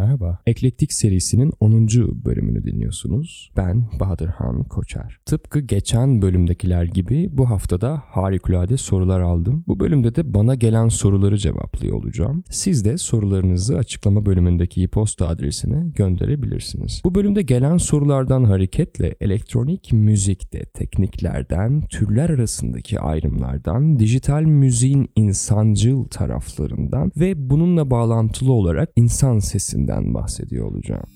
merhaba. Eklektik serisinin 10. bölümünü dinliyorsunuz. Ben Bahadırhan Koçer. Tıpkı geçen bölümdekiler gibi bu haftada harikulade sorular aldım. Bu bölümde de bana gelen soruları cevaplıyor olacağım. Siz de sorularınızı açıklama bölümündeki e-posta adresine gönderebilirsiniz. Bu bölümde gelen sorulardan hareketle elektronik müzikte tekniklerden, türler arasındaki ayrımlardan, dijital müziğin insancıl taraflarından ve bununla bağlantılı olarak insan sesinden bahsediyor olacağım.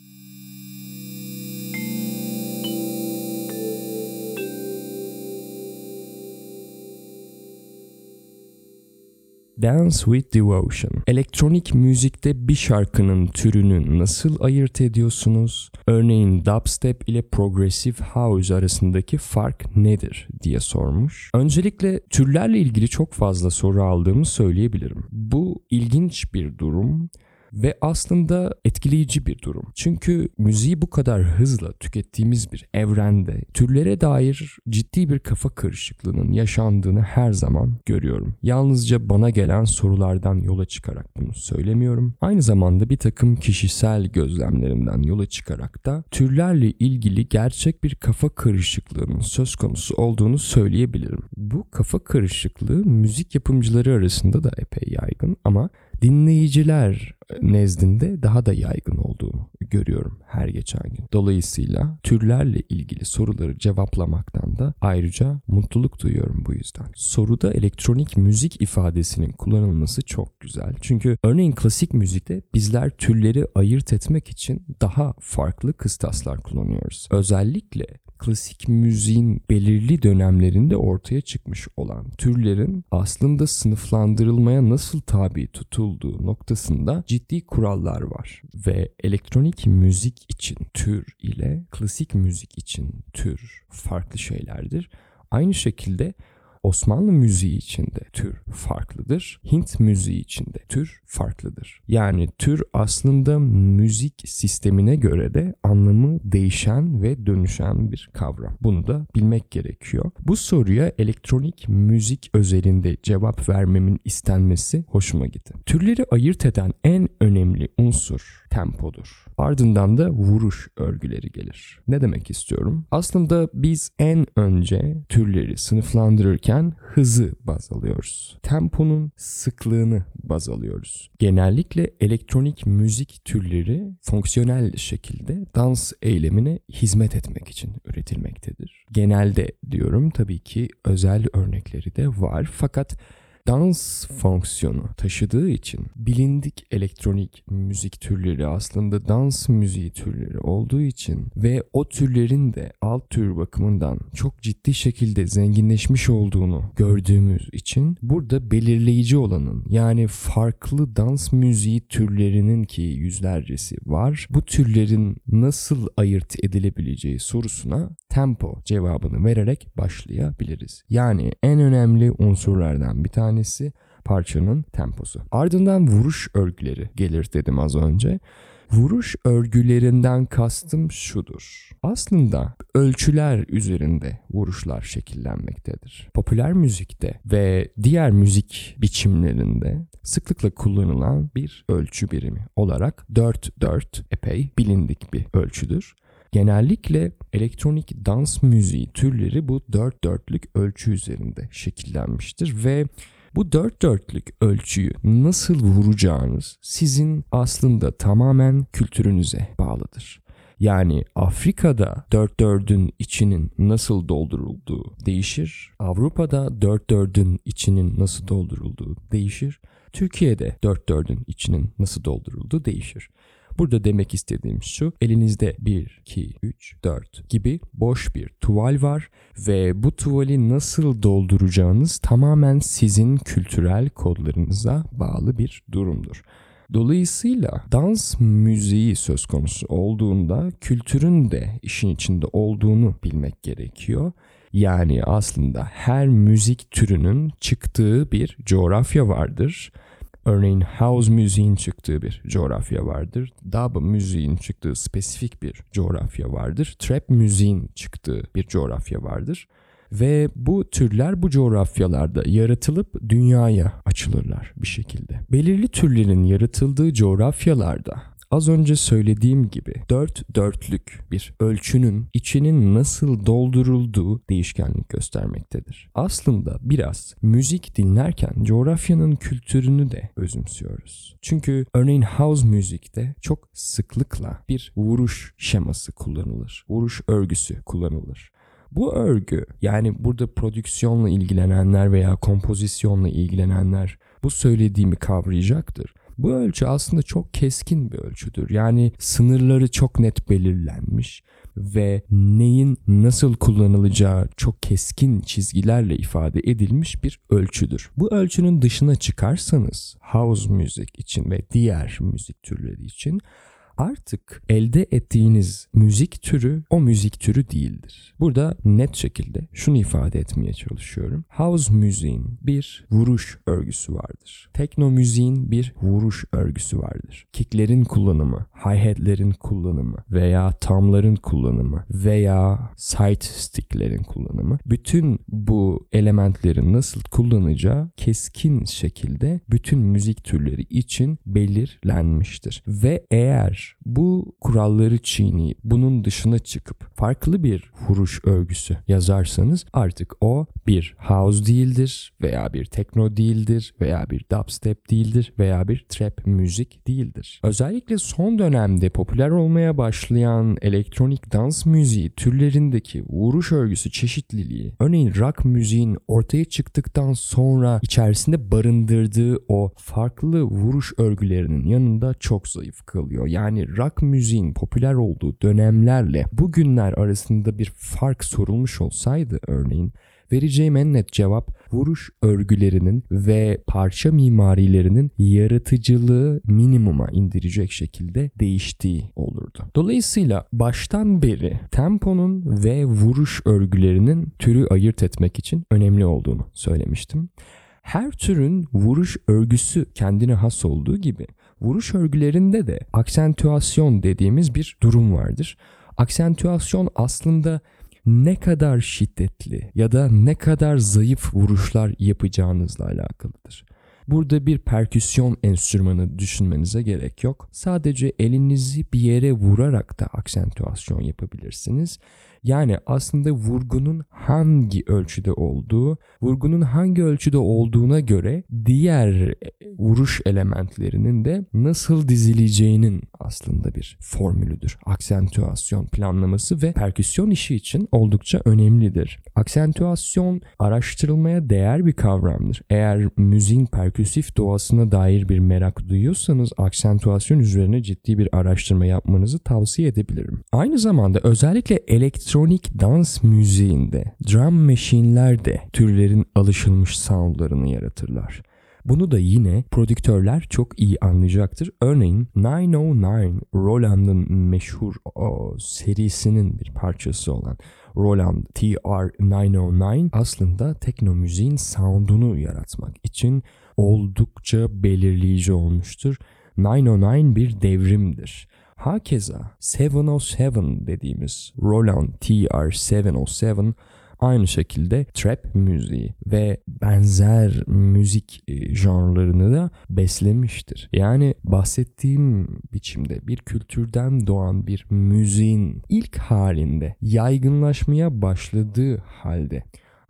Dance with Devotion. Elektronik müzikte bir şarkının türünü nasıl ayırt ediyorsunuz? Örneğin dubstep ile progressive house arasındaki fark nedir diye sormuş. Öncelikle türlerle ilgili çok fazla soru aldığımı söyleyebilirim. Bu ilginç bir durum ve aslında etkileyici bir durum. Çünkü müziği bu kadar hızla tükettiğimiz bir evrende türlere dair ciddi bir kafa karışıklığının yaşandığını her zaman görüyorum. Yalnızca bana gelen sorulardan yola çıkarak bunu söylemiyorum. Aynı zamanda bir takım kişisel gözlemlerimden yola çıkarak da türlerle ilgili gerçek bir kafa karışıklığının söz konusu olduğunu söyleyebilirim. Bu kafa karışıklığı müzik yapımcıları arasında da epey yaygın ama dinleyiciler nezdinde daha da yaygın olduğunu görüyorum her geçen gün. Dolayısıyla türlerle ilgili soruları cevaplamaktan da ayrıca mutluluk duyuyorum bu yüzden. Soruda elektronik müzik ifadesinin kullanılması çok güzel. Çünkü örneğin klasik müzikte bizler türleri ayırt etmek için daha farklı kıstaslar kullanıyoruz. Özellikle klasik müziğin belirli dönemlerinde ortaya çıkmış olan türlerin aslında sınıflandırılmaya nasıl tabi tutulduğu noktasında ciddi kurallar var ve elektronik müzik için tür ile klasik müzik için tür farklı şeylerdir. Aynı şekilde Osmanlı müziği içinde tür farklıdır. Hint müziği içinde tür farklıdır. Yani tür aslında müzik sistemine göre de anlamı değişen ve dönüşen bir kavram. Bunu da bilmek gerekiyor. Bu soruya elektronik müzik özelinde cevap vermemin istenmesi hoşuma gitti. Türleri ayırt eden en önemli unsur tempodur. Ardından da vuruş örgüleri gelir. Ne demek istiyorum? Aslında biz en önce türleri sınıflandırırken hızı baz alıyoruz. Temponun sıklığını baz alıyoruz. Genellikle elektronik müzik türleri fonksiyonel şekilde dans eylemine hizmet etmek için üretilmektedir. Genelde diyorum tabii ki özel örnekleri de var fakat dans fonksiyonu taşıdığı için bilindik elektronik müzik türleri aslında dans müziği türleri olduğu için ve o türlerin de alt tür bakımından çok ciddi şekilde zenginleşmiş olduğunu gördüğümüz için burada belirleyici olanın yani farklı dans müziği türlerinin ki yüzlercesi var. Bu türlerin nasıl ayırt edilebileceği sorusuna tempo cevabını vererek başlayabiliriz. Yani en önemli unsurlardan bir tanesi parçanın temposu. Ardından vuruş örgüleri gelir dedim az önce. Vuruş örgülerinden kastım şudur. Aslında ölçüler üzerinde vuruşlar şekillenmektedir. Popüler müzikte ve diğer müzik biçimlerinde sıklıkla kullanılan bir ölçü birimi olarak 4-4 epey bilindik bir ölçüdür. Genellikle elektronik dans müziği türleri bu dört dörtlük ölçü üzerinde şekillenmiştir ve bu dört dörtlük ölçüyü nasıl vuracağınız sizin aslında tamamen kültürünüze bağlıdır. Yani Afrika'da dört dördün içinin nasıl doldurulduğu değişir. Avrupa'da dört dördün içinin nasıl doldurulduğu değişir. Türkiye'de dört dördün içinin nasıl doldurulduğu değişir. Burada demek istediğim şu elinizde 1, 2, 3, 4 gibi boş bir tuval var ve bu tuvali nasıl dolduracağınız tamamen sizin kültürel kodlarınıza bağlı bir durumdur. Dolayısıyla dans müziği söz konusu olduğunda kültürün de işin içinde olduğunu bilmek gerekiyor. Yani aslında her müzik türünün çıktığı bir coğrafya vardır Örneğin house müziğin çıktığı bir coğrafya vardır. Dub müziğin çıktığı spesifik bir coğrafya vardır. Trap müziğin çıktığı bir coğrafya vardır. Ve bu türler bu coğrafyalarda yaratılıp dünyaya açılırlar bir şekilde. Belirli türlerin yaratıldığı coğrafyalarda az önce söylediğim gibi dört dörtlük bir ölçünün içinin nasıl doldurulduğu değişkenlik göstermektedir. Aslında biraz müzik dinlerken coğrafyanın kültürünü de özümsüyoruz. Çünkü örneğin house müzikte çok sıklıkla bir vuruş şeması kullanılır. Vuruş örgüsü kullanılır. Bu örgü yani burada prodüksiyonla ilgilenenler veya kompozisyonla ilgilenenler bu söylediğimi kavrayacaktır. Bu ölçü aslında çok keskin bir ölçüdür. Yani sınırları çok net belirlenmiş ve neyin nasıl kullanılacağı çok keskin çizgilerle ifade edilmiş bir ölçüdür. Bu ölçünün dışına çıkarsanız house müzik için ve diğer müzik türleri için artık elde ettiğiniz müzik türü o müzik türü değildir. Burada net şekilde şunu ifade etmeye çalışıyorum. House müziğin bir vuruş örgüsü vardır. Tekno müziğin bir vuruş örgüsü vardır. Kicklerin kullanımı, hi-hatlerin kullanımı veya tomların kullanımı veya side sticklerin kullanımı bütün bu elementlerin nasıl kullanacağı keskin şekilde bütün müzik türleri için belirlenmiştir. Ve eğer bu kuralları çiğneyip bunun dışına çıkıp farklı bir vuruş örgüsü yazarsanız artık o bir house değildir veya bir techno değildir veya bir dubstep değildir veya bir trap müzik değildir. Özellikle son dönemde popüler olmaya başlayan elektronik dans müziği türlerindeki vuruş örgüsü çeşitliliği örneğin rock müziğin ortaya çıktıktan sonra içerisinde barındırdığı o farklı vuruş örgülerinin yanında çok zayıf kalıyor. Yani yani rock müziğin popüler olduğu dönemlerle bugünler arasında bir fark sorulmuş olsaydı örneğin vereceğim en net cevap vuruş örgülerinin ve parça mimarilerinin yaratıcılığı minimuma indirecek şekilde değiştiği olurdu. Dolayısıyla baştan beri temponun ve vuruş örgülerinin türü ayırt etmek için önemli olduğunu söylemiştim. Her türün vuruş örgüsü kendine has olduğu gibi vuruş örgülerinde de aksentüasyon dediğimiz bir durum vardır. Aksentüasyon aslında ne kadar şiddetli ya da ne kadar zayıf vuruşlar yapacağınızla alakalıdır. Burada bir perküsyon enstrümanı düşünmenize gerek yok. Sadece elinizi bir yere vurarak da aksentüasyon yapabilirsiniz yani aslında vurgunun hangi ölçüde olduğu, vurgunun hangi ölçüde olduğuna göre diğer e, vuruş elementlerinin de nasıl dizileceğinin aslında bir formülüdür. Aksentüasyon planlaması ve perküsyon işi için oldukça önemlidir. Aksentüasyon araştırılmaya değer bir kavramdır. Eğer müziğin perküsif doğasına dair bir merak duyuyorsanız aksentüasyon üzerine ciddi bir araştırma yapmanızı tavsiye edebilirim. Aynı zamanda özellikle elektrik elektronik dans müziğinde drum machine'ler de türlerin alışılmış soundlarını yaratırlar. Bunu da yine prodüktörler çok iyi anlayacaktır. Örneğin 909 Roland'ın meşhur o, serisinin bir parçası olan Roland TR-909 aslında tekno müziğin sound'unu yaratmak için oldukça belirleyici olmuştur. 909 bir devrimdir. Hakeza 707 dediğimiz Roland TR-707 aynı şekilde trap müziği ve benzer müzik e, janrlarını da beslemiştir. Yani bahsettiğim biçimde bir kültürden doğan bir müziğin ilk halinde yaygınlaşmaya başladığı halde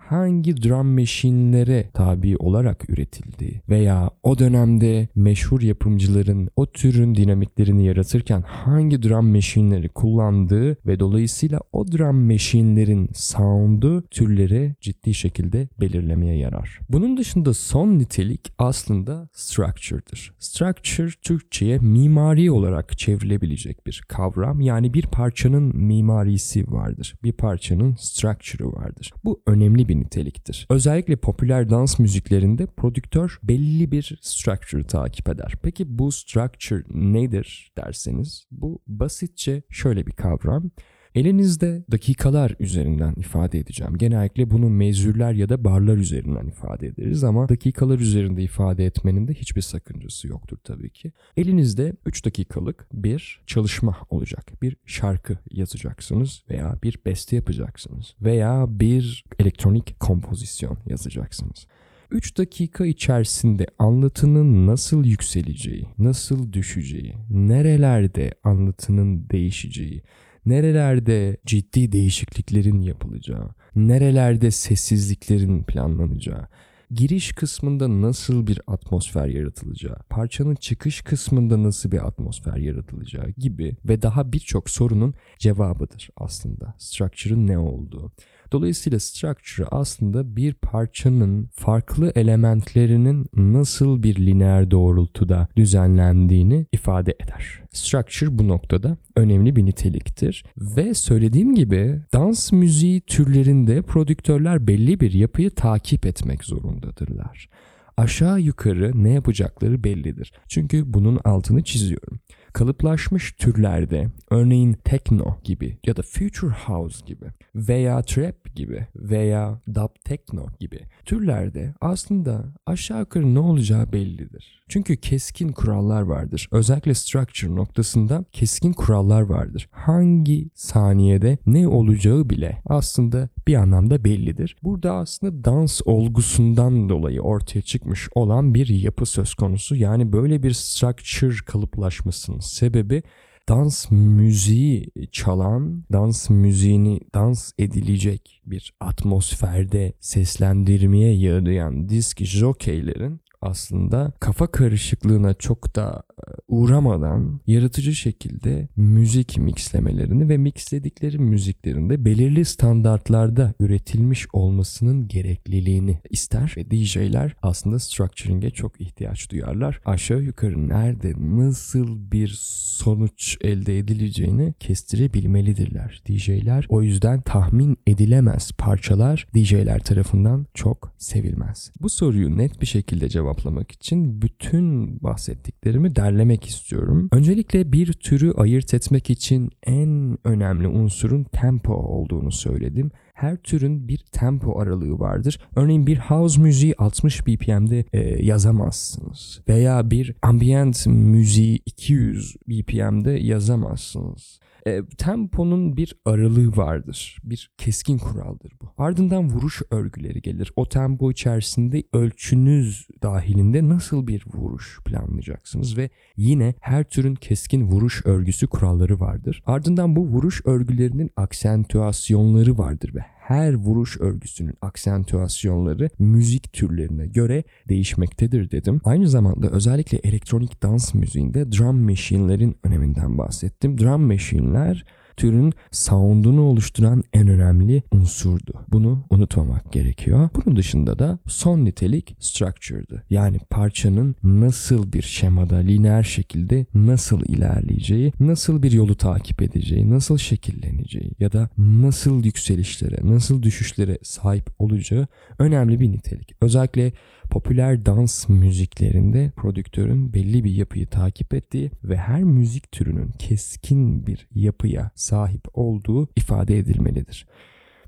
hangi drum machine'lere tabi olarak üretildiği veya o dönemde meşhur yapımcıların o türün dinamiklerini yaratırken hangi drum machine'leri kullandığı ve dolayısıyla o drum machine'lerin sound'u türleri ciddi şekilde belirlemeye yarar. Bunun dışında son nitelik aslında structure'dır. Structure Türkçe'ye mimari olarak çevrilebilecek bir kavram. Yani bir parçanın mimarisi vardır. Bir parçanın structure'ı vardır. Bu önemli bir bir niteliktir. Özellikle popüler dans müziklerinde prodüktör belli bir structure takip eder. Peki bu structure nedir derseniz bu basitçe şöyle bir kavram. Elinizde dakikalar üzerinden ifade edeceğim. Genellikle bunu mezürler ya da barlar üzerinden ifade ederiz ama dakikalar üzerinde ifade etmenin de hiçbir sakıncası yoktur tabii ki. Elinizde 3 dakikalık bir çalışma olacak. Bir şarkı yazacaksınız veya bir beste yapacaksınız veya bir elektronik kompozisyon yazacaksınız. 3 dakika içerisinde anlatının nasıl yükseleceği, nasıl düşeceği, nerelerde anlatının değişeceği, nerelerde ciddi değişikliklerin yapılacağı, nerelerde sessizliklerin planlanacağı, giriş kısmında nasıl bir atmosfer yaratılacağı, parçanın çıkış kısmında nasıl bir atmosfer yaratılacağı gibi ve daha birçok sorunun cevabıdır aslında structure'ın ne olduğu. Dolayısıyla structure aslında bir parçanın farklı elementlerinin nasıl bir lineer doğrultuda düzenlendiğini ifade eder. Structure bu noktada önemli bir niteliktir ve söylediğim gibi dans müziği türlerinde prodüktörler belli bir yapıyı takip etmek zorundadırlar aşağı yukarı ne yapacakları bellidir. Çünkü bunun altını çiziyorum kalıplaşmış türlerde örneğin techno gibi ya da future house gibi veya trap gibi veya dub techno gibi türlerde aslında aşağı yukarı ne olacağı bellidir. Çünkü keskin kurallar vardır. Özellikle structure noktasında keskin kurallar vardır. Hangi saniyede ne olacağı bile aslında bir anlamda bellidir. Burada aslında dans olgusundan dolayı ortaya çıkmış olan bir yapı söz konusu. Yani böyle bir structure kalıplaşmasının sebebi dans müziği çalan, dans müziğini dans edilecek bir atmosferde seslendirmeye yarayan disk jokeylerin aslında kafa karışıklığına çok da e, uğramadan yaratıcı şekilde müzik mixlemelerini ve mixledikleri müziklerinde belirli standartlarda üretilmiş olmasının gerekliliğini ister ve DJ'ler aslında structuring'e çok ihtiyaç duyarlar. Aşağı yukarı nerede nasıl bir sonuç elde edileceğini kestirebilmelidirler. DJ'ler o yüzden tahmin edilemez parçalar DJ'ler tarafından çok sevilmez. Bu soruyu net bir şekilde cevap cevaplamak için bütün bahsettiklerimi derlemek istiyorum. Öncelikle bir türü ayırt etmek için en önemli unsurun tempo olduğunu söyledim her türün bir tempo aralığı vardır. Örneğin bir house müziği 60 BPM'de e, yazamazsınız. Veya bir ambient müziği 200 BPM'de yazamazsınız. E, temponun bir aralığı vardır. Bir keskin kuraldır bu. Ardından vuruş örgüleri gelir. O tempo içerisinde ölçünüz dahilinde nasıl bir vuruş planlayacaksınız ve yine her türün keskin vuruş örgüsü kuralları vardır. Ardından bu vuruş örgülerinin aksentüasyonları vardır ve her vuruş örgüsünün aksentüasyonları müzik türlerine göre değişmektedir dedim. Aynı zamanda özellikle elektronik dans müziğinde drum machine'lerin öneminden bahsettim. Drum machine'ler türün sound'unu oluşturan en önemli unsurdu. Bunu unutmamak gerekiyor. Bunun dışında da son nitelik structure'dı. Yani parçanın nasıl bir şemada lineer şekilde nasıl ilerleyeceği, nasıl bir yolu takip edeceği, nasıl şekilleneceği ya da nasıl yükselişlere, nasıl düşüşlere sahip olacağı önemli bir nitelik. Özellikle popüler dans müziklerinde prodüktörün belli bir yapıyı takip ettiği ve her müzik türünün keskin bir yapıya sahip olduğu ifade edilmelidir.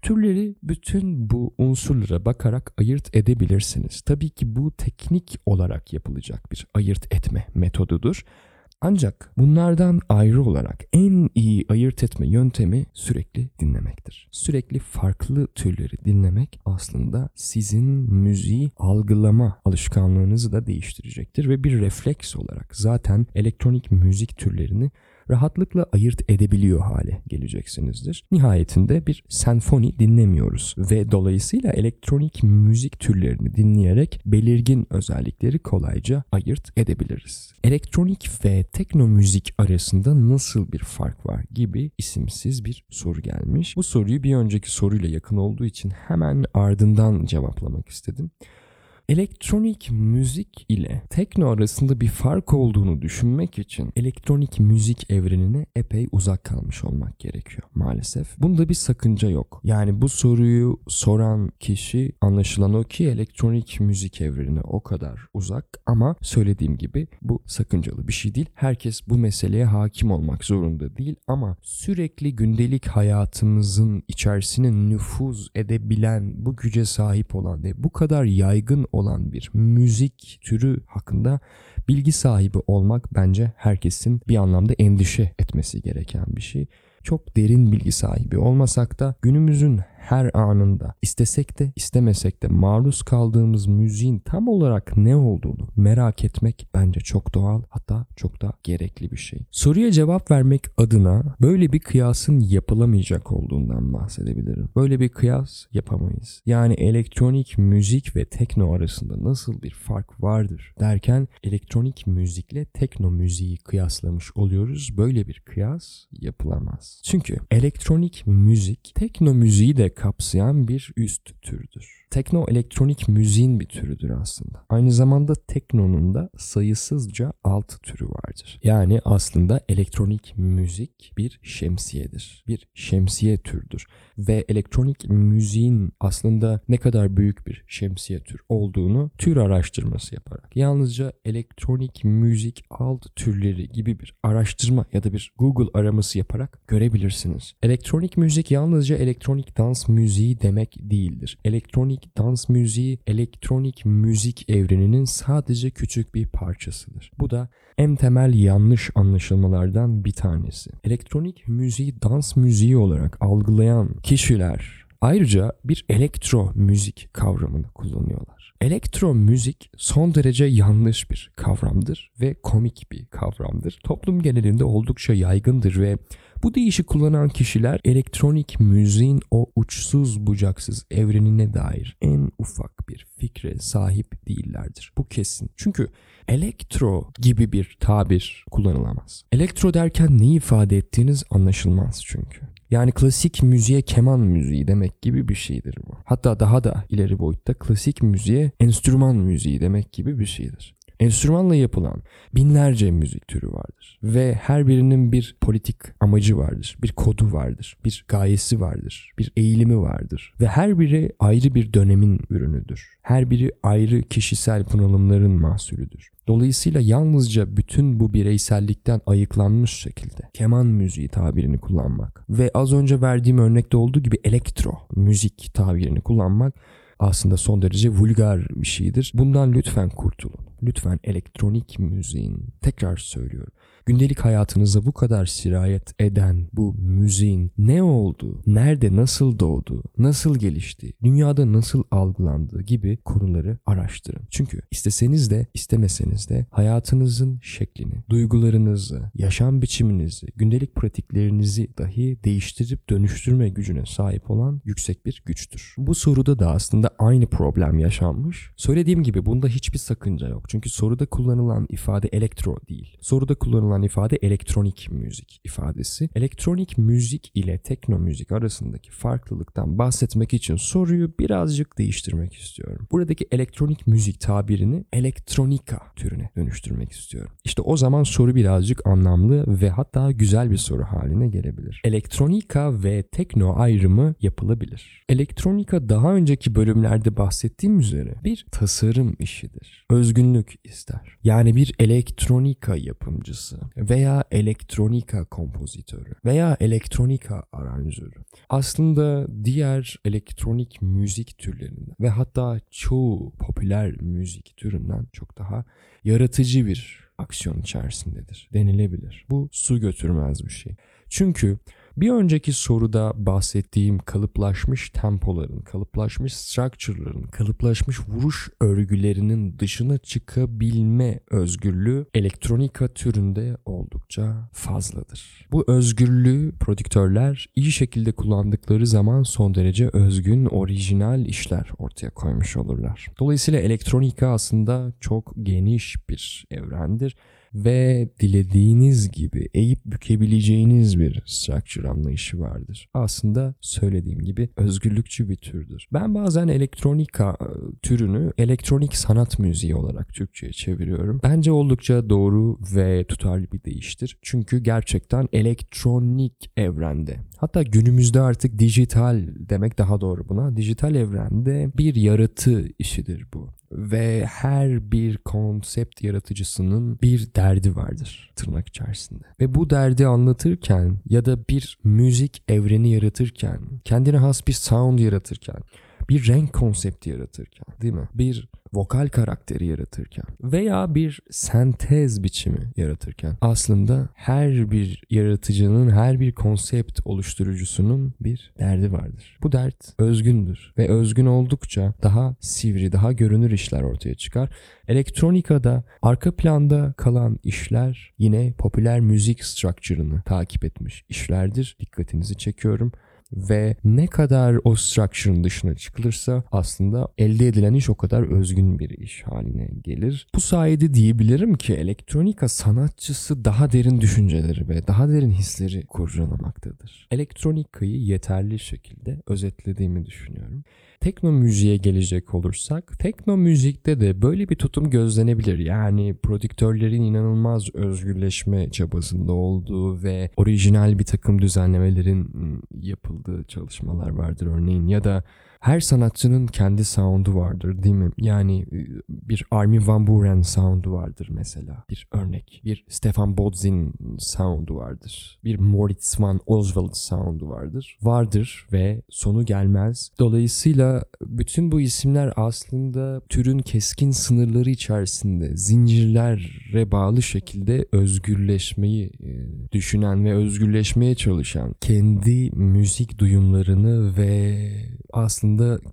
Türleri bütün bu unsurlara bakarak ayırt edebilirsiniz. Tabii ki bu teknik olarak yapılacak bir ayırt etme metodudur. Ancak bunlardan ayrı olarak en iyi ayırt etme yöntemi sürekli dinlemektir. Sürekli farklı türleri dinlemek aslında sizin müziği algılama alışkanlığınızı da değiştirecektir ve bir refleks olarak zaten elektronik müzik türlerini rahatlıkla ayırt edebiliyor hale geleceksinizdir. Nihayetinde bir senfoni dinlemiyoruz ve dolayısıyla elektronik müzik türlerini dinleyerek belirgin özellikleri kolayca ayırt edebiliriz. Elektronik ve tekno müzik arasında nasıl bir fark var gibi isimsiz bir soru gelmiş. Bu soruyu bir önceki soruyla yakın olduğu için hemen ardından cevaplamak istedim elektronik müzik ile tekno arasında bir fark olduğunu düşünmek için elektronik müzik evrenine epey uzak kalmış olmak gerekiyor maalesef. Bunda bir sakınca yok. Yani bu soruyu soran kişi anlaşılan o ki elektronik müzik evrenine o kadar uzak ama söylediğim gibi bu sakıncalı bir şey değil. Herkes bu meseleye hakim olmak zorunda değil ama sürekli gündelik hayatımızın içerisine nüfuz edebilen bu güce sahip olan ve bu kadar yaygın olan bir müzik türü hakkında bilgi sahibi olmak bence herkesin bir anlamda endişe etmesi gereken bir şey. Çok derin bilgi sahibi olmasak da günümüzün her anında istesek de istemesek de maruz kaldığımız müziğin tam olarak ne olduğunu merak etmek bence çok doğal hatta çok da gerekli bir şey. Soruya cevap vermek adına böyle bir kıyasın yapılamayacak olduğundan bahsedebilirim. Böyle bir kıyas yapamayız. Yani elektronik müzik ve tekno arasında nasıl bir fark vardır derken elektronik müzikle tekno müziği kıyaslamış oluyoruz. Böyle bir kıyas yapılamaz. Çünkü elektronik müzik tekno müziği de kapsayan bir üst türdür. Tekno elektronik müziğin bir türüdür aslında. Aynı zamanda teknonun da sayısızca alt türü vardır. Yani aslında elektronik müzik bir şemsiyedir. Bir şemsiye türdür. Ve elektronik müziğin aslında ne kadar büyük bir şemsiye tür olduğunu tür araştırması yaparak yalnızca elektronik müzik alt türleri gibi bir araştırma ya da bir Google araması yaparak görebilirsiniz. Elektronik müzik yalnızca elektronik dans müziği demek değildir. Elektronik dans müziği elektronik müzik evreninin sadece küçük bir parçasıdır. Bu da en temel yanlış anlaşılmalardan bir tanesi. Elektronik müziği dans müziği olarak algılayan kişiler ayrıca bir elektro müzik kavramını kullanıyorlar. Elektro müzik son derece yanlış bir kavramdır ve komik bir kavramdır. Toplum genelinde oldukça yaygındır ve bu deyişi kullanan kişiler elektronik müziğin o uçsuz bucaksız evrenine dair en ufak bir fikre sahip değillerdir. Bu kesin. Çünkü elektro gibi bir tabir kullanılamaz. Elektro derken neyi ifade ettiğiniz anlaşılmaz çünkü. Yani klasik müziğe keman müziği demek gibi bir şeydir bu. Hatta daha da ileri boyutta klasik müziğe enstrüman müziği demek gibi bir şeydir. Enstrümanla yapılan binlerce müzik türü vardır ve her birinin bir politik amacı vardır, bir kodu vardır, bir gayesi vardır, bir eğilimi vardır ve her biri ayrı bir dönemin ürünüdür. Her biri ayrı kişisel bunalımların mahsulüdür. Dolayısıyla yalnızca bütün bu bireysellikten ayıklanmış şekilde keman müziği tabirini kullanmak ve az önce verdiğim örnekte olduğu gibi elektro müzik tabirini kullanmak aslında son derece vulgar bir şeydir. Bundan lütfen kurtulun. Lütfen elektronik müziğin, tekrar söylüyorum, gündelik hayatınıza bu kadar sirayet eden bu müziğin ne olduğu, nerede nasıl doğdu, nasıl gelişti, dünyada nasıl algılandığı gibi konuları araştırın. Çünkü isteseniz de istemeseniz de hayatınızın şeklini, duygularınızı, yaşam biçiminizi, gündelik pratiklerinizi dahi değiştirip dönüştürme gücüne sahip olan yüksek bir güçtür. Bu soruda da aslında aynı problem yaşanmış. Söylediğim gibi bunda hiçbir sakınca yok. Çünkü soruda kullanılan ifade elektro değil. Soruda kullanılan ifade elektronik müzik ifadesi. Elektronik müzik ile tekno müzik arasındaki farklılıktan bahsetmek için soruyu birazcık değiştirmek istiyorum. Buradaki elektronik müzik tabirini elektronika türüne dönüştürmek istiyorum. İşte o zaman soru birazcık anlamlı ve hatta güzel bir soru haline gelebilir. Elektronika ve tekno ayrımı yapılabilir. Elektronika daha önceki bölümlerde bahsettiğim üzere bir tasarım işidir. Özgünlük ister. Yani bir elektronika yapımcısı veya elektronika kompozitörü veya elektronika aranjörü. Aslında diğer elektronik müzik türlerinden ve hatta çoğu popüler müzik türünden çok daha yaratıcı bir aksiyon içerisindedir denilebilir. Bu su götürmez bir şey. Çünkü bir önceki soruda bahsettiğim kalıplaşmış tempoların, kalıplaşmış structure'ların, kalıplaşmış vuruş örgülerinin dışına çıkabilme özgürlüğü elektronika türünde oldukça fazladır. Bu özgürlüğü prodüktörler iyi şekilde kullandıkları zaman son derece özgün, orijinal işler ortaya koymuş olurlar. Dolayısıyla elektronika aslında çok geniş bir evrendir ve dilediğiniz gibi eğip bükebileceğiniz bir structure anlayışı vardır. Aslında söylediğim gibi özgürlükçü bir türdür. Ben bazen elektronika e, türünü elektronik sanat müziği olarak Türkçe'ye çeviriyorum. Bence oldukça doğru ve tutarlı bir değiştir. Çünkü gerçekten elektronik evrende hatta günümüzde artık dijital demek daha doğru buna. Dijital evrende bir yaratı işidir bu ve her bir konsept yaratıcısının bir derdi vardır tırnak içerisinde. Ve bu derdi anlatırken ya da bir müzik evreni yaratırken, kendine has bir sound yaratırken bir renk konsepti yaratırken değil mi? Bir vokal karakteri yaratırken veya bir sentez biçimi yaratırken aslında her bir yaratıcının, her bir konsept oluşturucusunun bir derdi vardır. Bu dert özgündür ve özgün oldukça daha sivri, daha görünür işler ortaya çıkar. Elektronikada arka planda kalan işler yine popüler müzik structure'ını takip etmiş işlerdir. Dikkatinizi çekiyorum ve ne kadar o structure'ın dışına çıkılırsa aslında elde edilen iş o kadar özgün bir iş haline gelir. Bu sayede diyebilirim ki elektronika sanatçısı daha derin düşünceleri ve daha derin hisleri kurcalamaktadır. Elektronikayı yeterli şekilde özetlediğimi düşünüyorum. Tekno müziğe gelecek olursak, tekno müzikte de böyle bir tutum gözlenebilir. Yani prodüktörlerin inanılmaz özgürleşme çabasında olduğu ve orijinal bir takım düzenlemelerin yapıldığı çalışmalar vardır örneğin ya da her sanatçının kendi sound'u vardır değil mi? Yani e, bir Armin van Buuren sound'u vardır mesela. Bir örnek. Bir Stefan Bodzin sound'u vardır. Bir Moritz van Oswald sound'u vardır. Vardır ve sonu gelmez. Dolayısıyla bütün bu isimler aslında türün keskin sınırları içerisinde zincirlere bağlı şekilde özgürleşmeyi e, düşünen ve özgürleşmeye çalışan kendi müzik duyumlarını ve aslında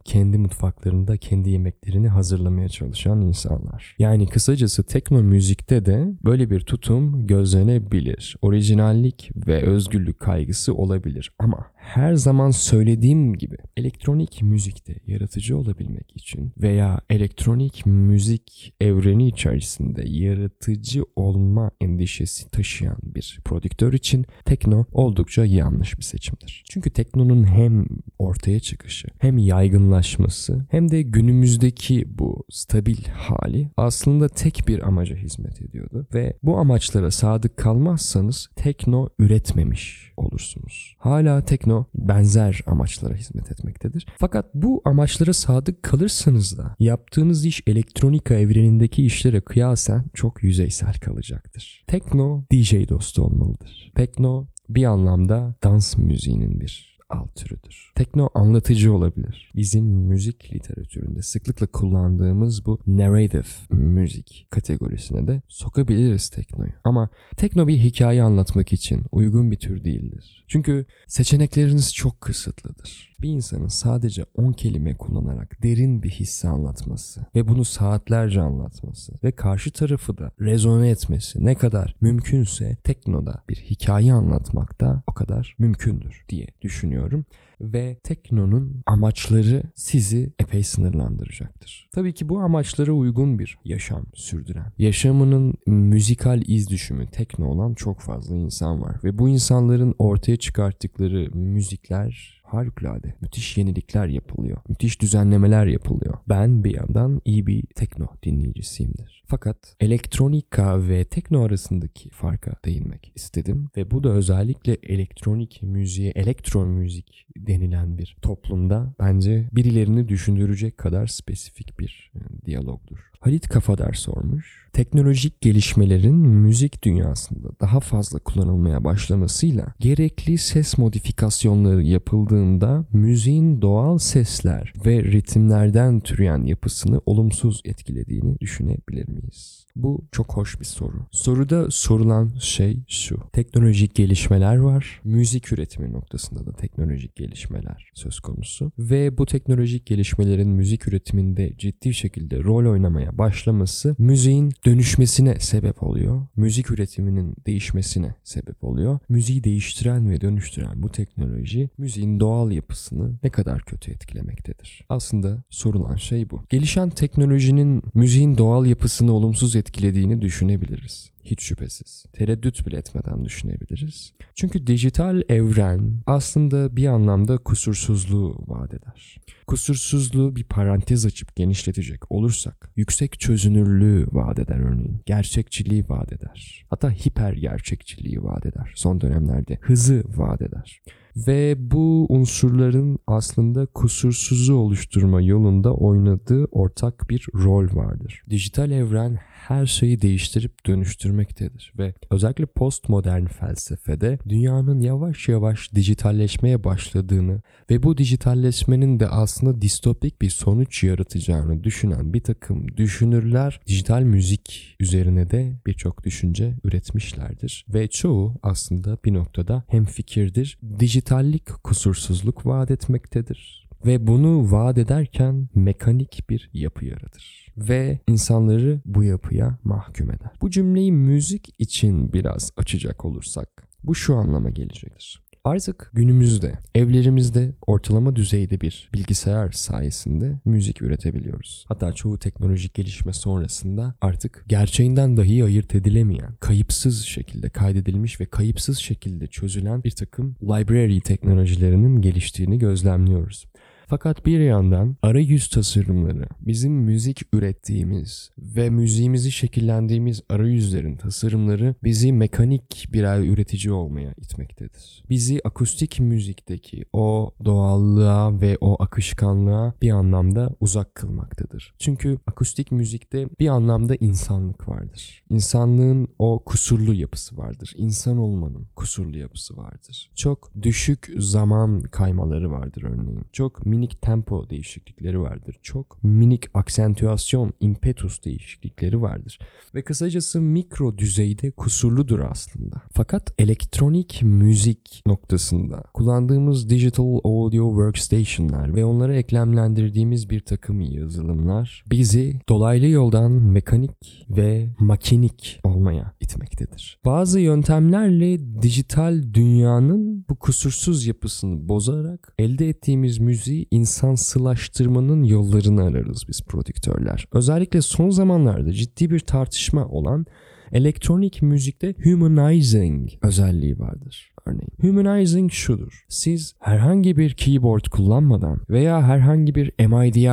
kendi mutfaklarında kendi yemeklerini hazırlamaya çalışan insanlar. Yani kısacası tekno müzikte de böyle bir tutum gözlenebilir. Orijinallik ve özgürlük kaygısı olabilir ama her zaman söylediğim gibi elektronik müzikte yaratıcı olabilmek için veya elektronik müzik evreni içerisinde yaratıcı olma endişesi taşıyan bir prodüktör için tekno oldukça yanlış bir seçimdir. Çünkü teknonun hem ortaya çıkışı hem yaygınlaşması hem de günümüzdeki bu stabil hali aslında tek bir amaca hizmet ediyordu ve bu amaçlara sadık kalmazsanız tekno üretmemiş olursunuz. Hala tekno benzer amaçlara hizmet etmektedir. Fakat bu amaçlara sadık kalırsanız da yaptığınız iş elektronika evrenindeki işlere kıyasen çok yüzeysel kalacaktır. Tekno DJ dostu olmalıdır. Tekno bir anlamda dans müziğinin bir alt türüdür. Tekno anlatıcı olabilir. Bizim müzik literatüründe sıklıkla kullandığımız bu narrative müzik kategorisine de sokabiliriz teknoyu. Ama tekno bir hikaye anlatmak için uygun bir tür değildir. Çünkü seçenekleriniz çok kısıtlıdır. Bir insanın sadece 10 kelime kullanarak derin bir hissi anlatması ve bunu saatlerce anlatması ve karşı tarafı da rezone etmesi ne kadar mümkünse teknoda bir hikaye anlatmak da o kadar mümkündür diye düşünüyorum ve teknonun amaçları sizi epey sınırlandıracaktır. Tabii ki bu amaçlara uygun bir yaşam sürdüren, yaşamının müzikal iz düşümü tekno olan çok fazla insan var ve bu insanların ortaya çıkarttıkları müzikler harikulade. Müthiş yenilikler yapılıyor. Müthiş düzenlemeler yapılıyor. Ben bir yandan iyi bir tekno dinleyicisiyimdir. Fakat elektronika ve tekno arasındaki farka değinmek istedim ve bu da özellikle elektronik müziğe, elektro müzik denilen bir toplumda bence birilerini düşündürecek kadar spesifik bir e, diyalogdur. Halit Kafadar sormuş. Teknolojik gelişmelerin müzik dünyasında daha fazla kullanılmaya başlamasıyla gerekli ses modifikasyonları yapıldığında müziğin doğal sesler ve ritimlerden türeyen yapısını olumsuz etkilediğini düşünebilir enemies. Bu çok hoş bir soru. Soruda sorulan şey şu. Teknolojik gelişmeler var. Müzik üretimi noktasında da teknolojik gelişmeler söz konusu. Ve bu teknolojik gelişmelerin müzik üretiminde ciddi şekilde rol oynamaya başlaması müziğin dönüşmesine sebep oluyor. Müzik üretiminin değişmesine sebep oluyor. Müziği değiştiren ve dönüştüren bu teknoloji müziğin doğal yapısını ne kadar kötü etkilemektedir. Aslında sorulan şey bu. Gelişen teknolojinin müziğin doğal yapısını olumsuz etkilediğini düşünebiliriz. Hiç şüphesiz. Tereddüt bile etmeden düşünebiliriz. Çünkü dijital evren aslında bir anlamda kusursuzluğu vaat eder. Kusursuzluğu bir parantez açıp genişletecek olursak yüksek çözünürlüğü vaat eder örneğin. Gerçekçiliği vaat eder. Hatta hiper gerçekçiliği vaat eder. Son dönemlerde hızı vaat eder ve bu unsurların aslında kusursuzu oluşturma yolunda oynadığı ortak bir rol vardır. Dijital evren her şeyi değiştirip dönüştürmektedir ve özellikle postmodern felsefede dünyanın yavaş yavaş dijitalleşmeye başladığını ve bu dijitalleşmenin de aslında distopik bir sonuç yaratacağını düşünen bir takım düşünürler dijital müzik üzerine de birçok düşünce üretmişlerdir ve çoğu aslında bir noktada hem fikirdir. Dijitallik kusursuzluk vaat etmektedir ve bunu vaat ederken mekanik bir yapı yaratır ve insanları bu yapıya mahkum eder. Bu cümleyi müzik için biraz açacak olursak bu şu anlama gelecektir. Artık günümüzde evlerimizde ortalama düzeyde bir bilgisayar sayesinde müzik üretebiliyoruz. Hatta çoğu teknolojik gelişme sonrasında artık gerçeğinden dahi ayırt edilemeyen, kayıpsız şekilde kaydedilmiş ve kayıpsız şekilde çözülen bir takım library teknolojilerinin geliştiğini gözlemliyoruz. Fakat bir yandan arayüz tasarımları bizim müzik ürettiğimiz ve müziğimizi şekillendiğimiz arayüzlerin tasarımları bizi mekanik birer üretici olmaya itmektedir. Bizi akustik müzikteki o doğallığa ve o akışkanlığa bir anlamda uzak kılmaktadır. Çünkü akustik müzikte bir anlamda insanlık vardır. İnsanlığın o kusurlu yapısı vardır. İnsan olmanın kusurlu yapısı vardır. Çok düşük zaman kaymaları vardır örneğin. Çok minik tempo değişiklikleri vardır. Çok minik aksentüasyon, impetus değişiklikleri vardır. Ve kısacası mikro düzeyde kusurludur aslında. Fakat elektronik müzik noktasında kullandığımız digital audio workstation'lar ve onlara eklemlendirdiğimiz bir takım yazılımlar bizi dolaylı yoldan mekanik ve makinik olmaya itmektedir. Bazı yöntemlerle dijital dünyanın bu kusursuz yapısını bozarak elde ettiğimiz müziği insansılaştırmanın yollarını ararız biz prodüktörler. Özellikle son zamanlarda ciddi bir tartışma olan elektronik müzikte humanizing özelliği vardır. Örneğin humanizing şudur. Siz herhangi bir keyboard kullanmadan veya herhangi bir MIDI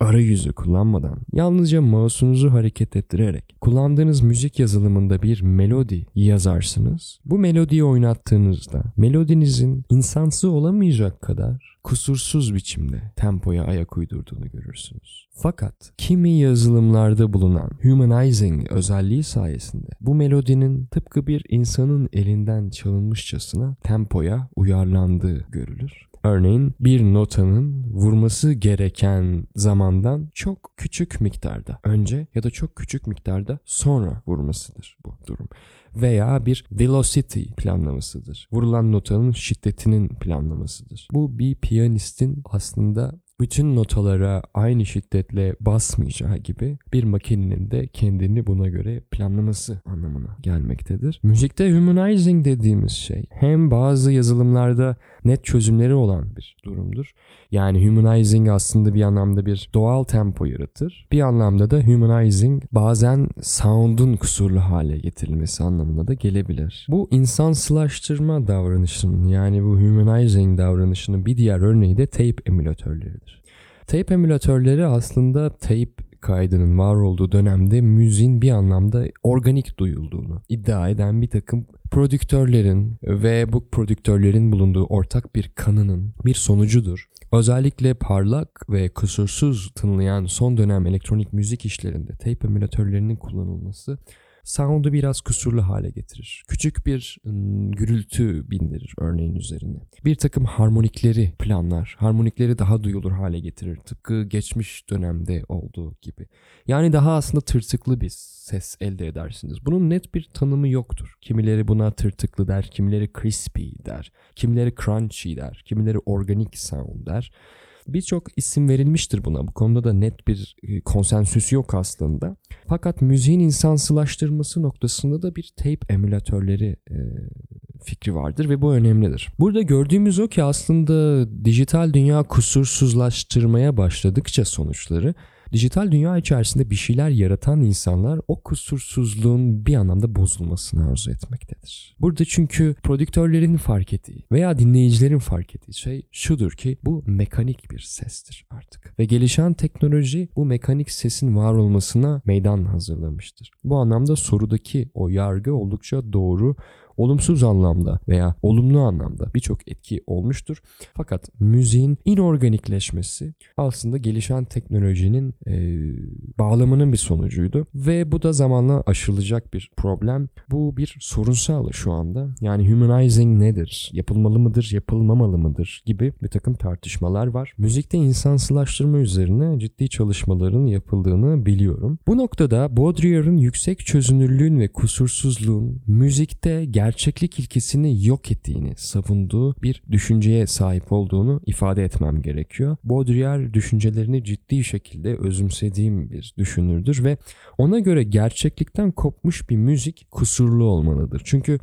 arayüzü kullanmadan yalnızca mouse'unuzu hareket ettirerek kullandığınız müzik yazılımında bir melodi yazarsınız. Bu melodiyi oynattığınızda melodinizin insansı olamayacak kadar kusursuz biçimde tempoya ayak uydurduğunu görürsünüz. Fakat kimi yazılımlarda bulunan humanizing özelliği sayesinde bu melodinin tıpkı bir insanın elinden çalınmışçasına tempoya uyarlandığı görülür. Örneğin bir notanın vurması gereken zamandan çok küçük miktarda önce ya da çok küçük miktarda sonra vurmasıdır bu durum veya bir velocity planlamasıdır. Vurulan notanın şiddetinin planlamasıdır. Bu bir piyanistin aslında bütün notalara aynı şiddetle basmayacağı gibi bir makinenin de kendini buna göre planlaması anlamına gelmektedir. Müzikte humanizing dediğimiz şey hem bazı yazılımlarda net çözümleri olan bir durumdur. Yani humanizing aslında bir anlamda bir doğal tempo yaratır. Bir anlamda da humanizing bazen sound'un kusurlu hale getirilmesi anlamına da gelebilir. Bu insansılaştırma davranışının yani bu humanizing davranışının bir diğer örneği de tape emülatörleridir. Tape emülatörleri aslında tape kaydının var olduğu dönemde müziğin bir anlamda organik duyulduğunu iddia eden bir takım prodüktörlerin ve bu prodüktörlerin bulunduğu ortak bir kanının bir sonucudur. Özellikle parlak ve kusursuz tınlayan son dönem elektronik müzik işlerinde tape emülatörlerinin kullanılması sound'u biraz kusurlu hale getirir. Küçük bir gürültü bindirir örneğin üzerine. Bir takım harmonikleri planlar, harmonikleri daha duyulur hale getirir. Tıpkı geçmiş dönemde olduğu gibi. Yani daha aslında tırtıklı bir ses elde edersiniz. Bunun net bir tanımı yoktur. Kimileri buna tırtıklı der, kimileri crispy der, kimileri crunchy der, kimileri organik sound der. Birçok isim verilmiştir buna. Bu konuda da net bir e, konsensüs yok aslında. Fakat müziğin insansılaştırması noktasında da bir tape emülatörleri e, fikri vardır ve bu önemlidir. Burada gördüğümüz o ki aslında dijital dünya kusursuzlaştırmaya başladıkça sonuçları dijital dünya içerisinde bir şeyler yaratan insanlar o kusursuzluğun bir anlamda bozulmasını arzu etmektedir. Burada çünkü prodüktörlerin fark ettiği veya dinleyicilerin fark ettiği şey şudur ki bu mekanik bir sestir artık. Ve gelişen teknoloji bu mekanik sesin var olmasına meydan hazırlamıştır. Bu anlamda sorudaki o yargı oldukça doğru olumsuz anlamda veya olumlu anlamda birçok etki olmuştur. Fakat müziğin inorganikleşmesi aslında gelişen teknolojinin e, bağlamının bir sonucuydu ve bu da zamanla aşılacak bir problem. Bu bir sorunsal şu anda. Yani humanizing nedir? Yapılmalı mıdır, yapılmamalı mıdır gibi bir takım tartışmalar var. Müzikte insansılaştırma üzerine ciddi çalışmaların yapıldığını biliyorum. Bu noktada Baudrillard'ın yüksek çözünürlüğün ve kusursuzluğun müzikte gerçeklik ilkesini yok ettiğini savunduğu bir düşünceye sahip olduğunu ifade etmem gerekiyor. Baudrillard düşüncelerini ciddi şekilde özümsediğim bir düşünürdür ve ona göre gerçeklikten kopmuş bir müzik kusurlu olmalıdır. Çünkü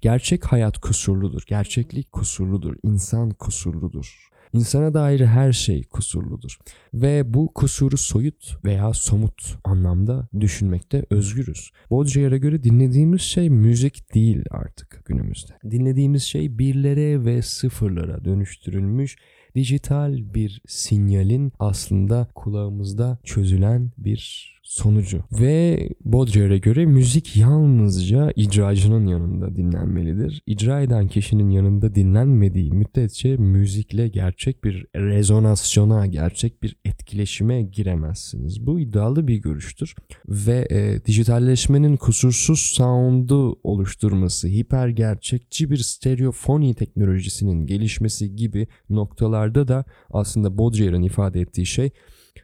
gerçek hayat kusurludur, gerçeklik kusurludur, insan kusurludur. İnsana dair her şey kusurludur ve bu kusuru soyut veya somut anlamda düşünmekte özgürüz. Baudrillard'a göre dinlediğimiz şey müzik değil artık günümüzde. Dinlediğimiz şey birlere ve sıfırlara dönüştürülmüş dijital bir sinyalin aslında kulağımızda çözülen bir sonucu. Ve Baudrillard'a göre müzik yalnızca icracının yanında dinlenmelidir. İcra eden kişinin yanında dinlenmediği müddetçe müzikle gerçek bir rezonasyona, gerçek bir etkileşime giremezsiniz. Bu iddialı bir görüştür. Ve e, dijitalleşmenin kusursuz sound'u oluşturması, hiper gerçekçi bir stereofoni teknolojisinin gelişmesi gibi noktalarda da aslında Baudrillard'ın ifade ettiği şey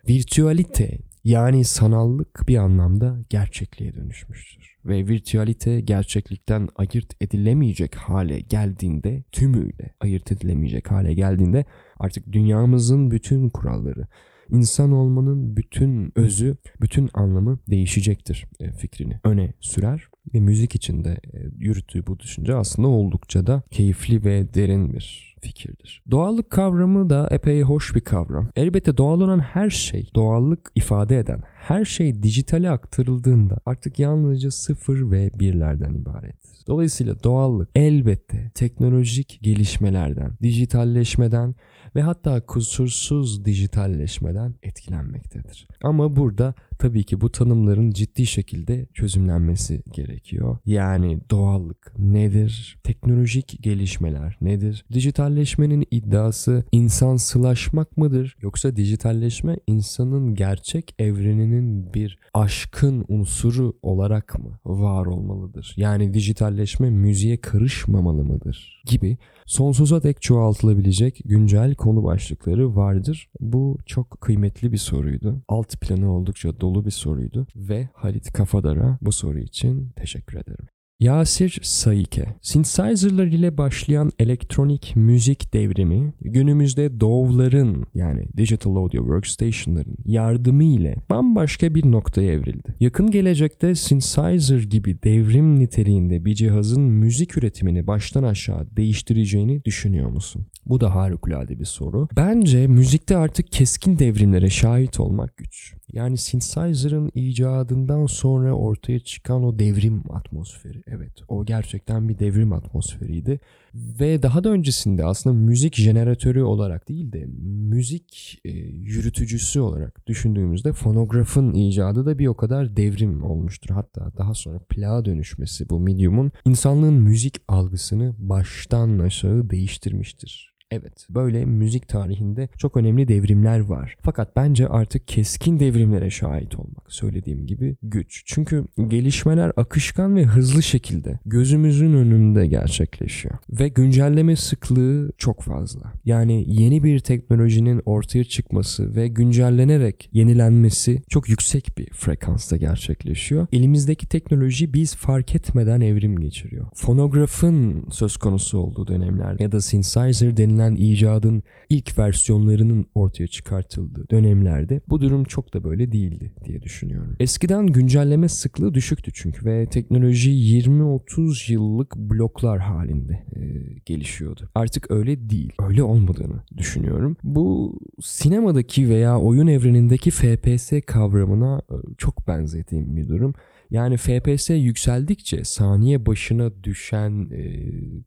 virtüalite yani sanallık bir anlamda gerçekliğe dönüşmüştür. Ve virtüalite gerçeklikten ayırt edilemeyecek hale geldiğinde, tümüyle ayırt edilemeyecek hale geldiğinde artık dünyamızın bütün kuralları, insan olmanın bütün özü, bütün anlamı değişecektir e, fikrini öne sürer. Ve müzik içinde e, yürüttüğü bu düşünce aslında oldukça da keyifli ve derin bir fikirdir. Doğallık kavramı da epey hoş bir kavram. Elbette doğal olan her şey, doğallık ifade eden her şey dijitale aktarıldığında artık yalnızca sıfır ve birlerden ibaret. Dolayısıyla doğallık elbette teknolojik gelişmelerden, dijitalleşmeden ve hatta kusursuz dijitalleşmeden etkilenmektedir. Ama burada tabii ki bu tanımların ciddi şekilde çözümlenmesi gerekiyor. Yani doğallık nedir? Teknolojik gelişmeler nedir? Dijitalleşmenin iddiası insansılaşmak mıdır? Yoksa dijitalleşme insanın gerçek evreninin bir aşkın unsuru olarak mı var olmalıdır? Yani dijitalleşme müziğe karışmamalı mıdır? Gibi sonsuza dek çoğaltılabilecek güncel konu başlıkları vardır. Bu çok kıymetli bir soruydu. Alt planı oldukça dolu bir soruydu ve Halit Kafadar'a bu soru için teşekkür ederim. Yasir Saike, synthesizer'lar ile başlayan elektronik müzik devrimi günümüzde DAW'ların yani Digital Audio Workstation'ların yardımı ile bambaşka bir noktaya evrildi. Yakın gelecekte synthesizer gibi devrim niteliğinde bir cihazın müzik üretimini baştan aşağı değiştireceğini düşünüyor musun? Bu da harikulade bir soru. Bence müzikte artık keskin devrimlere şahit olmak güç. Yani synthesizer'ın icadından sonra ortaya çıkan o devrim atmosferi. Evet o gerçekten bir devrim atmosferiydi. Ve daha da öncesinde aslında müzik jeneratörü olarak değil de müzik e, yürütücüsü olarak düşündüğümüzde fonografın icadı da bir o kadar devrim olmuştur. Hatta daha sonra plağa dönüşmesi bu medium'un insanlığın müzik algısını baştan aşağı değiştirmiştir. Evet, böyle müzik tarihinde çok önemli devrimler var. Fakat bence artık keskin devrimlere şahit olmak söylediğim gibi güç. Çünkü gelişmeler akışkan ve hızlı şekilde gözümüzün önünde gerçekleşiyor. Ve güncelleme sıklığı çok fazla. Yani yeni bir teknolojinin ortaya çıkması ve güncellenerek yenilenmesi çok yüksek bir frekansta gerçekleşiyor. Elimizdeki teknoloji biz fark etmeden evrim geçiriyor. Fonografın söz konusu olduğu dönemlerde ya da synthesizer denilen denilen icadın ilk versiyonlarının ortaya çıkartıldığı dönemlerde bu durum çok da böyle değildi diye düşünüyorum. Eskiden güncelleme sıklığı düşüktü çünkü ve teknoloji 20-30 yıllık bloklar halinde e, gelişiyordu. Artık öyle değil. Öyle olmadığını düşünüyorum. Bu sinemadaki veya oyun evrenindeki FPS kavramına e, çok benzediğim bir durum. Yani FPS yükseldikçe saniye başına düşen e,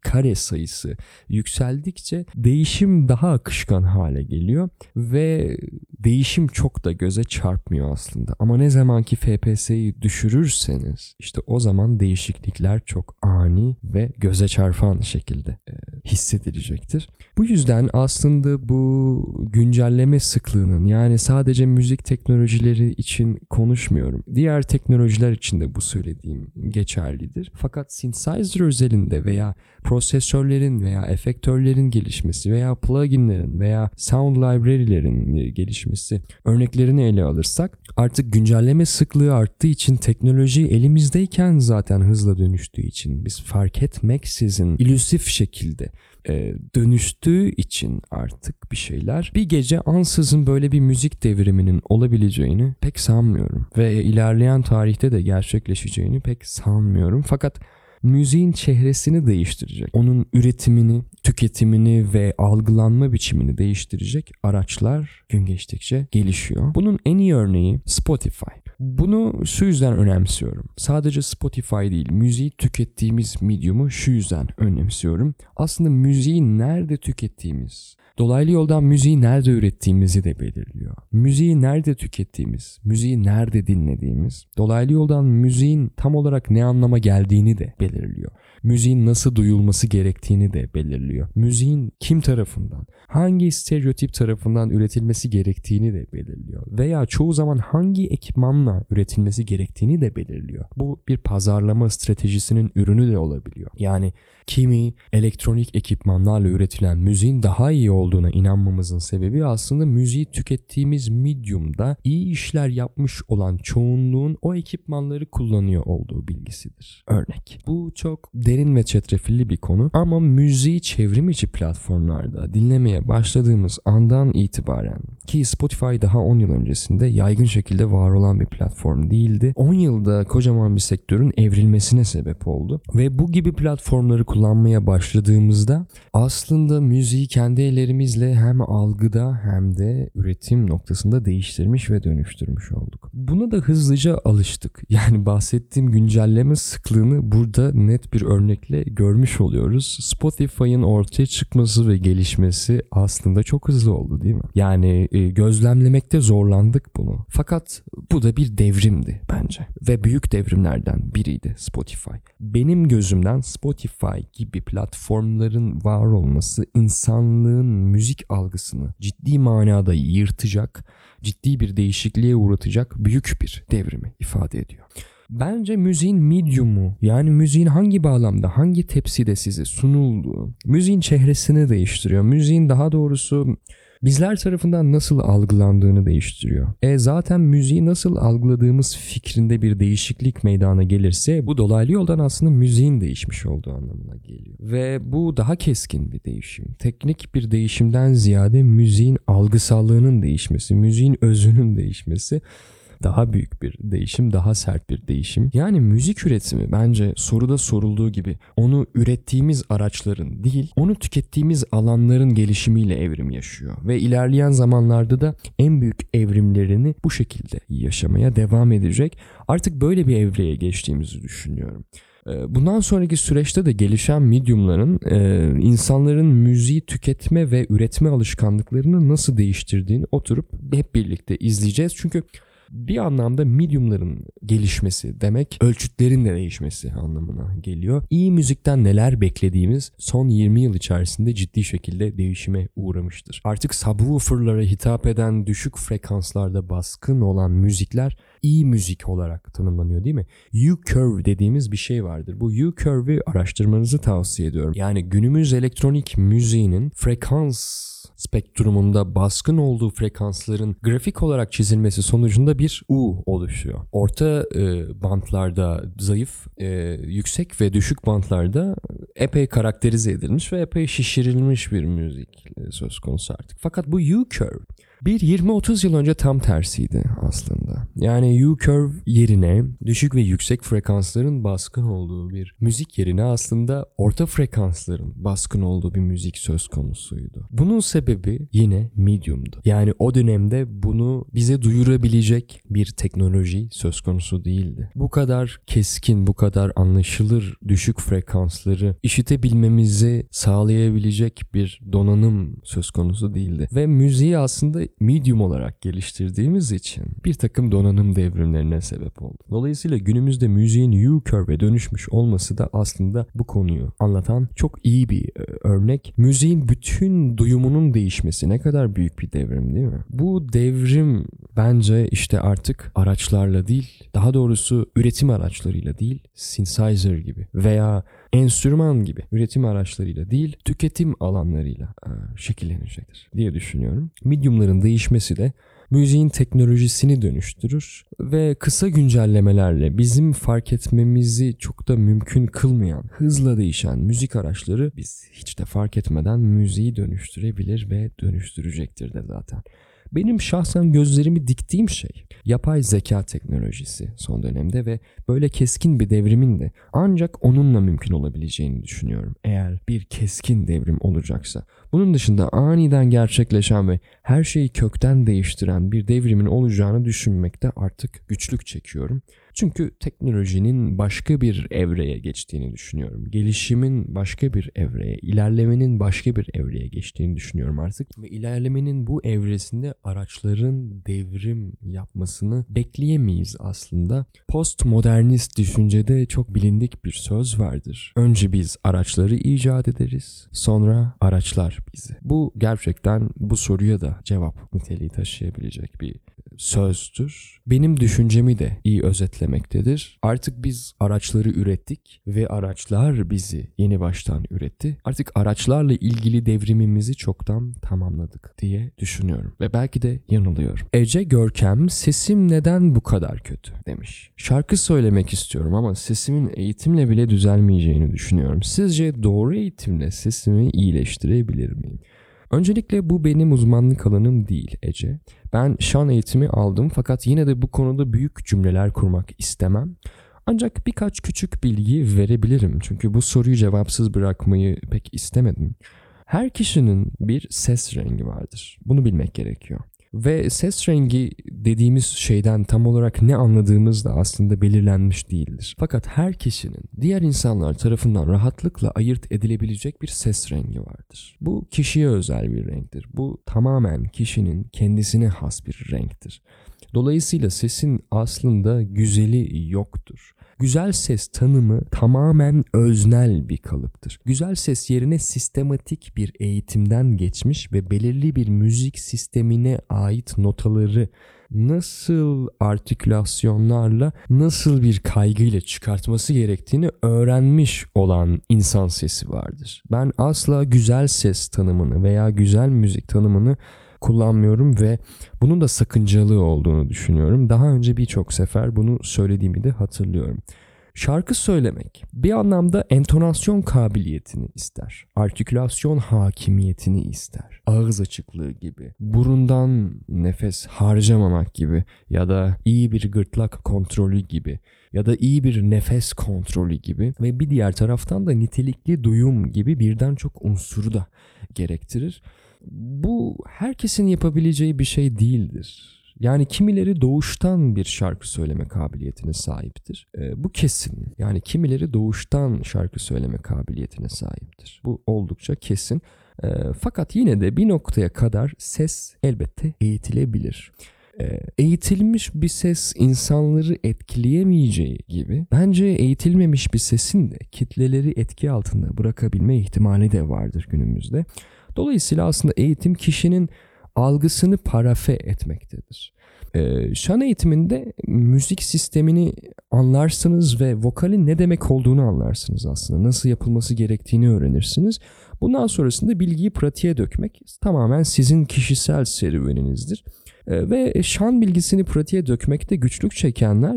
kare sayısı yükseldikçe değişim daha akışkan hale geliyor ve değişim çok da göze çarpmıyor aslında. Ama ne zaman ki FPS'yi düşürürseniz işte o zaman değişiklikler çok ani ve göze çarpan şekilde e, hissedilecektir. Bu yüzden aslında bu güncelleme sıklığının yani sadece müzik teknolojileri için konuşmuyorum. Diğer teknolojiler için de bu söylediğim geçerlidir. Fakat synthesizer özelinde veya prosesörlerin veya efektörlerin gelişmesi veya pluginlerin veya sound library'lerin gelişmesi örneklerini ele alırsak artık güncelleme sıklığı arttığı için teknoloji elimizdeyken zaten hızla dönüştüğü için biz fark etmeksizin ilüsif şekilde e, dönüştüğü için artık bir şeyler bir gece ansızın böyle bir müzik devriminin olabileceğini pek sanmıyorum ve ilerleyen tarihte de gerçekleşeceğini pek sanmıyorum. Fakat müziğin çehresini değiştirecek. Onun üretimini, tüketimini ve algılanma biçimini değiştirecek araçlar gün geçtikçe gelişiyor. Bunun en iyi örneği Spotify. Bunu şu yüzden önemsiyorum. Sadece Spotify değil, müziği tükettiğimiz medium'u şu yüzden önemsiyorum. Aslında müziği nerede tükettiğimiz, dolaylı yoldan müziği nerede ürettiğimizi de belirliyor. Müziği nerede tükettiğimiz, müziği nerede dinlediğimiz, dolaylı yoldan müziğin tam olarak ne anlama geldiğini de belirliyor. Müziğin nasıl duyulması gerektiğini de belirliyor. Müziğin kim tarafından, hangi stereotip tarafından üretilmesi gerektiğini de belirliyor. Veya çoğu zaman hangi ekipmanla üretilmesi gerektiğini de belirliyor. Bu bir pazarlama stratejisinin ürünü de olabiliyor. Yani kimi elektronik ekipmanlarla üretilen müziğin daha iyi olduğuna inanmamızın sebebi aslında müziği tükettiğimiz medium'da iyi işler yapmış olan çoğunluğun o ekipmanları kullanıyor olduğu bilgisidir. Örnek. Bu çok derin ve çetrefilli bir konu ama müziği çevrim içi platformlarda dinlemeye başladığımız andan itibaren ki Spotify daha 10 yıl öncesinde yaygın şekilde var olan bir platform değildi. 10 yılda kocaman bir sektörün evrilmesine sebep oldu ve bu gibi platformları kullanmaya başladığımızda aslında müziği kendi ellerimizle hem algıda hem de üretim noktasında değiştirmiş ve dönüştürmüş olduk. Buna da hızlıca alıştık. Yani bahsettiğim güncelleme sıklığını burada net bir örnekle görmüş oluyoruz. Spotify'ın ortaya çıkması ve gelişmesi aslında çok hızlı oldu değil mi? Yani e, gözlemlemekte zorlandık bunu. Fakat bu da bir devrimdi bence. Ve büyük devrimlerden biriydi Spotify. Benim gözümden Spotify gibi platformların var olması insanlığın müzik algısını ciddi manada yırtacak, ciddi bir değişikliğe uğratacak büyük bir devrimi ifade ediyor. Bence müziğin medium'u yani müziğin hangi bağlamda, hangi tepside size sunulduğu, müziğin çehresini değiştiriyor. Müziğin daha doğrusu bizler tarafından nasıl algılandığını değiştiriyor. E zaten müziği nasıl algıladığımız fikrinde bir değişiklik meydana gelirse bu dolaylı yoldan aslında müziğin değişmiş olduğu anlamına geliyor. Ve bu daha keskin bir değişim. Teknik bir değişimden ziyade müziğin algısallığının değişmesi, müziğin özünün değişmesi daha büyük bir değişim, daha sert bir değişim. Yani müzik üretimi bence soruda sorulduğu gibi onu ürettiğimiz araçların değil, onu tükettiğimiz alanların gelişimiyle evrim yaşıyor. Ve ilerleyen zamanlarda da en büyük evrimlerini bu şekilde yaşamaya devam edecek. Artık böyle bir evreye geçtiğimizi düşünüyorum. Ee, bundan sonraki süreçte de gelişen mediumların e, insanların müziği tüketme ve üretme alışkanlıklarını nasıl değiştirdiğini oturup hep birlikte izleyeceğiz. Çünkü bir anlamda mediumların gelişmesi demek ölçütlerin de değişmesi anlamına geliyor. İyi müzikten neler beklediğimiz son 20 yıl içerisinde ciddi şekilde değişime uğramıştır. Artık subwooferlara hitap eden düşük frekanslarda baskın olan müzikler iyi müzik olarak tanımlanıyor değil mi? U-curve dediğimiz bir şey vardır. Bu U-curve'i araştırmanızı tavsiye ediyorum. Yani günümüz elektronik müziğinin frekans spektrumunda baskın olduğu frekansların grafik olarak çizilmesi sonucunda bir U oluşuyor. Orta e, bantlarda zayıf, e, yüksek ve düşük bantlarda epey karakterize edilmiş ve epey şişirilmiş bir müzik e, söz konusu artık. Fakat bu U-curve Bir 20-30 yıl önce tam tersiydi aslında. Yani U-curve yerine düşük ve yüksek frekansların baskın olduğu bir müzik yerine aslında orta frekansların baskın olduğu bir müzik söz konusuydu. Bunun sebebi yine medium'du. Yani o dönemde bunu bize duyurabilecek bir teknoloji söz konusu değildi. Bu kadar keskin, bu kadar anlaşılır düşük frekansları işitebilmemizi sağlayabilecek bir donanım söz konusu değildi. Ve müziği aslında medium olarak geliştirdiğimiz için bir takım donanım devrimlerine sebep oldu. Dolayısıyla günümüzde müziğin U-curve'e dönüşmüş olması da aslında bu konuyu anlatan çok iyi bir e, örnek. Müziğin bütün duyumunun değişmesi ne kadar büyük bir devrim değil mi? Bu devrim bence işte artık araçlarla değil, daha doğrusu üretim araçlarıyla değil, synthesizer gibi veya enstrüman gibi üretim araçlarıyla değil, tüketim alanlarıyla e, şekillenecektir diye düşünüyorum. Mediumların değişmesi de müziğin teknolojisini dönüştürür ve kısa güncellemelerle bizim fark etmemizi çok da mümkün kılmayan, hızla değişen müzik araçları biz hiç de fark etmeden müziği dönüştürebilir ve dönüştürecektir de zaten. Benim şahsen gözlerimi diktiğim şey yapay zeka teknolojisi son dönemde ve böyle keskin bir devrimin de ancak onunla mümkün olabileceğini düşünüyorum. Eğer bir keskin devrim olacaksa. Bunun dışında aniden gerçekleşen ve her şeyi kökten değiştiren bir devrimin olacağını düşünmekte artık güçlük çekiyorum. Çünkü teknolojinin başka bir evreye geçtiğini düşünüyorum. Gelişimin başka bir evreye, ilerlemenin başka bir evreye geçtiğini düşünüyorum artık. Ve ilerlemenin bu evresinde araçların devrim yapmasını bekleyemeyiz aslında. Postmodernist düşüncede çok bilindik bir söz vardır. Önce biz araçları icat ederiz, sonra araçlar bizi. Bu gerçekten bu soruya da cevap niteliği taşıyabilecek bir sözdür. Benim düşüncemi de iyi özetlemektedir. Artık biz araçları ürettik ve araçlar bizi yeni baştan üretti. Artık araçlarla ilgili devrimimizi çoktan tamamladık diye düşünüyorum ve belki de yanılıyorum. Ece Görkem sesim neden bu kadar kötü demiş. Şarkı söylemek istiyorum ama sesimin eğitimle bile düzelmeyeceğini düşünüyorum. Sizce doğru eğitimle sesimi iyileştirebilir miyim? Öncelikle bu benim uzmanlık alanım değil Ece. Ben şan eğitimi aldım fakat yine de bu konuda büyük cümleler kurmak istemem. Ancak birkaç küçük bilgi verebilirim çünkü bu soruyu cevapsız bırakmayı pek istemedim. Her kişinin bir ses rengi vardır. Bunu bilmek gerekiyor. Ve ses rengi dediğimiz şeyden tam olarak ne anladığımız da aslında belirlenmiş değildir. Fakat her kişinin diğer insanlar tarafından rahatlıkla ayırt edilebilecek bir ses rengi vardır. Bu kişiye özel bir renktir. Bu tamamen kişinin kendisine has bir renktir. Dolayısıyla sesin aslında güzeli yoktur. Güzel ses tanımı tamamen öznel bir kalıptır. Güzel ses yerine sistematik bir eğitimden geçmiş ve belirli bir müzik sistemine ait notaları nasıl artikülasyonlarla nasıl bir kaygıyla çıkartması gerektiğini öğrenmiş olan insan sesi vardır. Ben asla güzel ses tanımını veya güzel müzik tanımını kullanmıyorum ve bunun da sakıncalı olduğunu düşünüyorum. Daha önce birçok sefer bunu söylediğimi de hatırlıyorum. Şarkı söylemek bir anlamda entonasyon kabiliyetini ister. Artikülasyon hakimiyetini ister. Ağız açıklığı gibi. Burundan nefes harcamamak gibi ya da iyi bir gırtlak kontrolü gibi ya da iyi bir nefes kontrolü gibi ve bir diğer taraftan da nitelikli duyum gibi birden çok unsuru da gerektirir. Bu herkesin yapabileceği bir şey değildir. Yani kimileri doğuştan bir şarkı söyleme kabiliyetine sahiptir. E, bu kesin. Yani kimileri doğuştan şarkı söyleme kabiliyetine sahiptir. Bu oldukça kesin. E, fakat yine de bir noktaya kadar ses elbette eğitilebilir e, eğitilmiş bir ses insanları etkileyemeyeceği gibi bence eğitilmemiş bir sesin de kitleleri etki altında bırakabilme ihtimali de vardır günümüzde. Dolayısıyla aslında eğitim kişinin algısını parafe etmektedir. Ee, şan eğitiminde müzik sistemini anlarsınız ve vokalin ne demek olduğunu anlarsınız aslında. Nasıl yapılması gerektiğini öğrenirsiniz. Bundan sonrasında bilgiyi pratiğe dökmek tamamen sizin kişisel serüveninizdir. Ee, ve şan bilgisini pratiğe dökmekte güçlük çekenler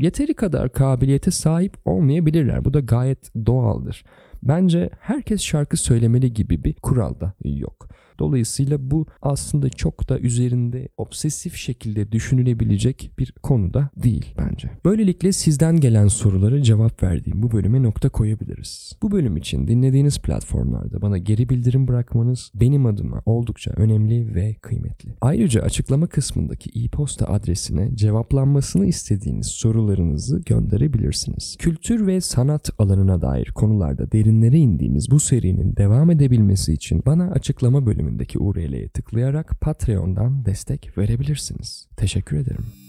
yeteri kadar kabiliyete sahip olmayabilirler. Bu da gayet doğaldır. Bence herkes şarkı söylemeli gibi bir kural da yok. Dolayısıyla bu aslında çok da üzerinde obsesif şekilde düşünülebilecek bir konu da değil bence. Böylelikle sizden gelen sorulara cevap verdiğim bu bölüme nokta koyabiliriz. Bu bölüm için dinlediğiniz platformlarda bana geri bildirim bırakmanız benim adıma oldukça önemli ve kıymetli. Ayrıca açıklama kısmındaki e-posta adresine cevaplanmasını istediğiniz sorularınızı gönderebilirsiniz. Kültür ve sanat alanına dair konularda derinlere indiğimiz bu serinin devam edebilmesi için bana açıklama bölümü bölümündeki URL'ye tıklayarak Patreon'dan destek verebilirsiniz. Teşekkür ederim.